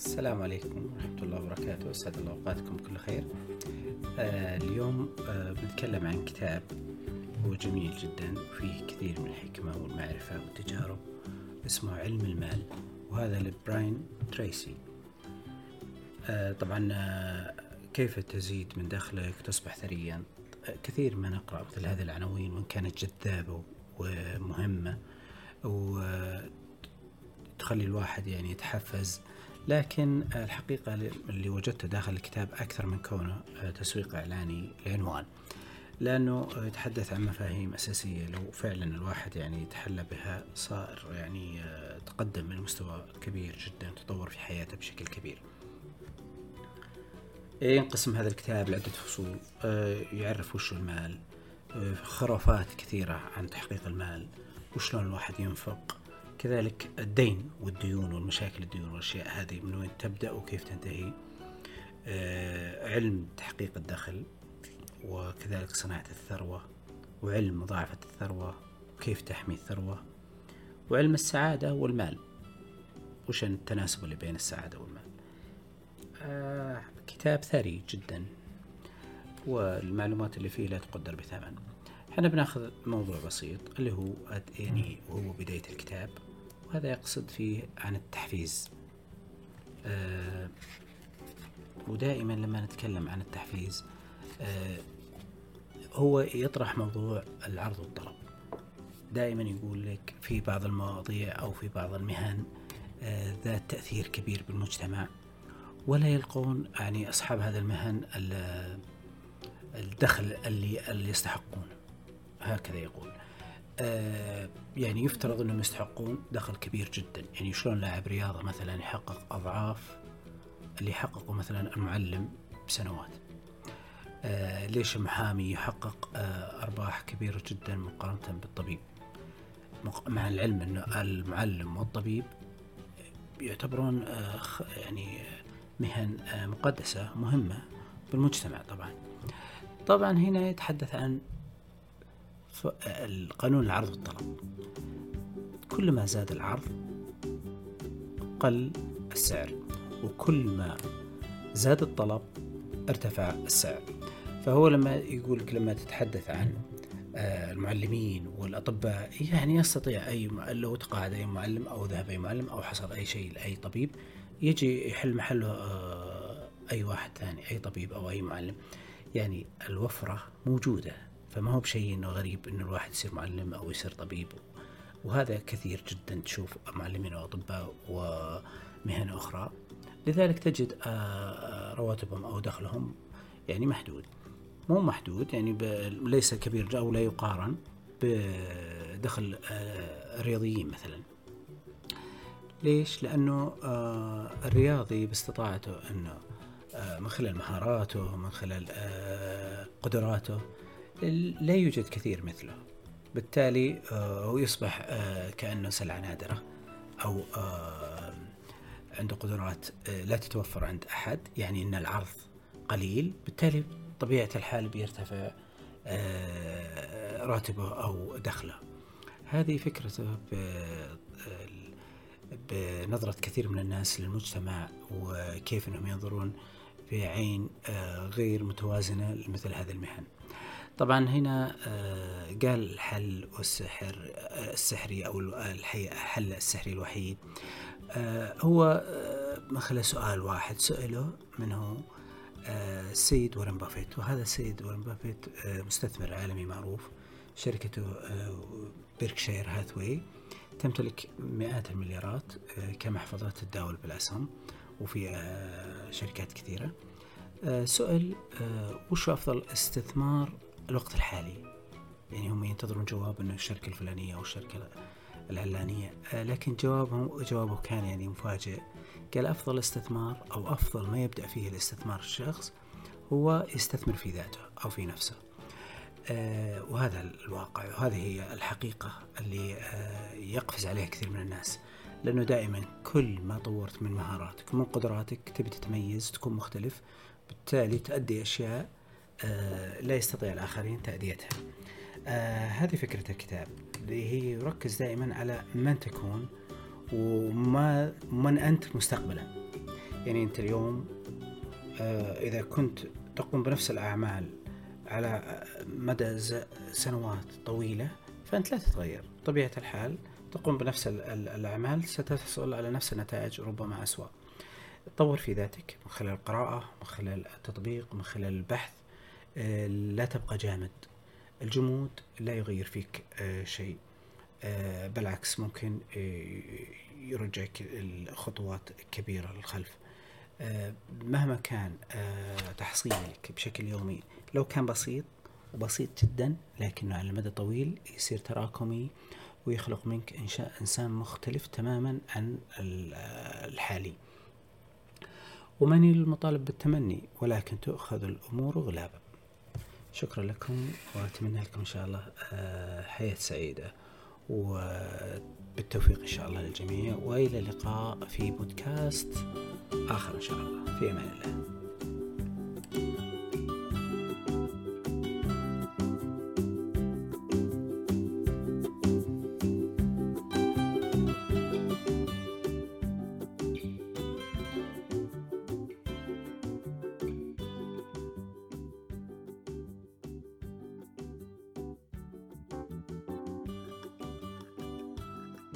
السلام عليكم ورحمة الله وبركاته. أسعد الله أوقاتكم بكل خير. آه اليوم آه بنتكلم عن كتاب هو جميل جدا وفيه كثير من الحكمة والمعرفة والتجارب. اسمه علم المال وهذا لبراين تريسي. آه طبعا آه كيف تزيد من دخلك تصبح ثريا؟ آه كثير ما نقرأ مثل هذه العناوين وإن كانت جذابة ومهمة وتخلي الواحد يعني يتحفز لكن الحقيقة اللي وجدته داخل الكتاب أكثر من كونه تسويق إعلاني لعنوان. لأنه يتحدث عن مفاهيم أساسية. لو فعلا الواحد يعني يتحلى بها صار يعني تقدم من مستوى كبير جدا تطور في حياته بشكل كبير. ينقسم هذا الكتاب لعدة فصول. يعرف وش المال. خرافات كثيرة عن تحقيق المال. وشلون الواحد ينفق. كذلك الدين والديون والمشاكل الديون والأشياء هذه من وين تبدأ وكيف تنتهي؟ آه علم تحقيق الدخل وكذلك صناعة الثروة وعلم مضاعفة الثروة وكيف تحمي الثروة وعلم السعادة والمال. وش التناسب اللي بين السعادة والمال؟ آه كتاب ثري جدا والمعلومات اللي فيه لا تقدر بثمن. إحنا بناخذ موضوع بسيط اللي هو يعني وهو بداية الكتاب. وهذا يقصد فيه عن التحفيز. آه ودائما لما نتكلم عن التحفيز آه هو يطرح موضوع العرض والطلب دائما يقول لك في بعض المواضيع أو في بعض المهن آه ذات تأثير كبير بالمجتمع ولا يلقون يعني أصحاب هذا المهن الدخل اللي اللي يستحقونه هكذا يقول. يعني يفترض انهم يستحقون دخل كبير جدا. يعني شلون لاعب رياضة مثلا يحقق أضعاف اللي يحققه مثلا المعلم بسنوات؟ آه ليش المحامي يحقق آه أرباح كبيرة جدا مقارنة بالطبيب؟ مع العلم ان المعلم والطبيب يعتبرون آه يعني مهن آه مقدسة مهمة بالمجتمع طبعا. طبعا هنا يتحدث عن القانون العرض والطلب. كل ما زاد العرض قل السعر وكل ما زاد الطلب ارتفع السعر. فهو لما يقول لما تتحدث عن المعلمين والأطباء يعني يستطيع أي لو تقاعد أي معلم أو ذهب أي معلم أو حصل أي شيء لأي طبيب يجي يحل محله أي واحد ثاني أي طبيب أو أي معلم. يعني الوفرة موجودة. فما هو بشيء إنه غريب إنه الواحد يصير معلم أو يصير طبيب. وهذا كثير جدا تشوف معلمين وأطباء ومهن أخرى. لذلك تجد رواتبهم أو دخلهم يعني محدود. مو محدود يعني ليس كبير أو لا يقارن بدخل الرياضيين مثلا. ليش؟ لأنه الرياضي باستطاعته إنه من خلال مهاراته من خلال قدراته لا يوجد كثير مثله. بالتالي هو يصبح كأنه سلعة نادرة أو عنده قدرات لا تتوفر عند أحد يعني أن العرض قليل. بالتالي طبيعة الحال بيرتفع راتبه أو دخله. هذه فكرته بنظرة كثير من الناس للمجتمع وكيف أنهم ينظرون بعين غير متوازنة لمثل هذه المهن. طبعا هنا قال الحل والسحر السحري أو الحل السحري الوحيد. هو من خلال سؤال واحد. سأله هو؟ السيد وارن بافيت. وهذا السيد وارن بافيت مستثمر عالمي معروف. شركته Berkshire Hathaway تمتلك مئات المليارات كمحفظات تتداول بالأسهم. وفي شركات كثيرة. سؤال وش أفضل استثمار الوقت الحالي. يعني هم ينتظرون جواب انه الشركة الفلانية أو الشركة العلانية. لكن جوابهم جوابه كان يعني مفاجئ. قال أفضل استثمار أو أفضل ما يبدأ فيه الاستثمار الشخص هو يستثمر في ذاته أو في نفسه. آه وهذا الواقع. وهذه هي الحقيقة اللي آه يقفز عليها كثير من الناس. لأنه دائما كل ما طورت من مهاراتك ومن قدراتك تبي تتميز تكون مختلف بالتالي تؤدي أشياء آه لا يستطيع الآخرين تأديتها. آه هذه فكرة الكتاب اللي هي يركز دائما على من تكون وما من أنت مستقبلا. يعني أنت اليوم آه، إذا كنت تقوم بنفس الأعمال على مدى سنوات طويلة فأنت لا تتغير. طبيعة الحال تقوم بنفس الأعمال ستحصل على نفس النتائج ربما أسوأ. طور في ذاتك من خلال القراءة من خلال التطبيق من خلال البحث. آه، لا تبقى جامد. الجمود لا يغير فيك آه، شيء. آه، بالعكس ممكن يرجعك الخطوات كبيرة للخلف. مهما كان تحصيلك بشكل يومي لو كان بسيط وبسيط جدا لكنه على المدى الطويل يصير تراكمي ويخلق منك إنشاء إنسان مختلف تماما عن الحالي. وماني المطالب بالتمني ولكن تؤخذ الأمور غلابا شكرا لكم وأتمنى لكم إن شاء الله آه، حياة سعيدة وبالتوفيق إن شاء الله للجميع وإلى اللقاء في بودكاست آخر إن شاء الله. في أمان الله.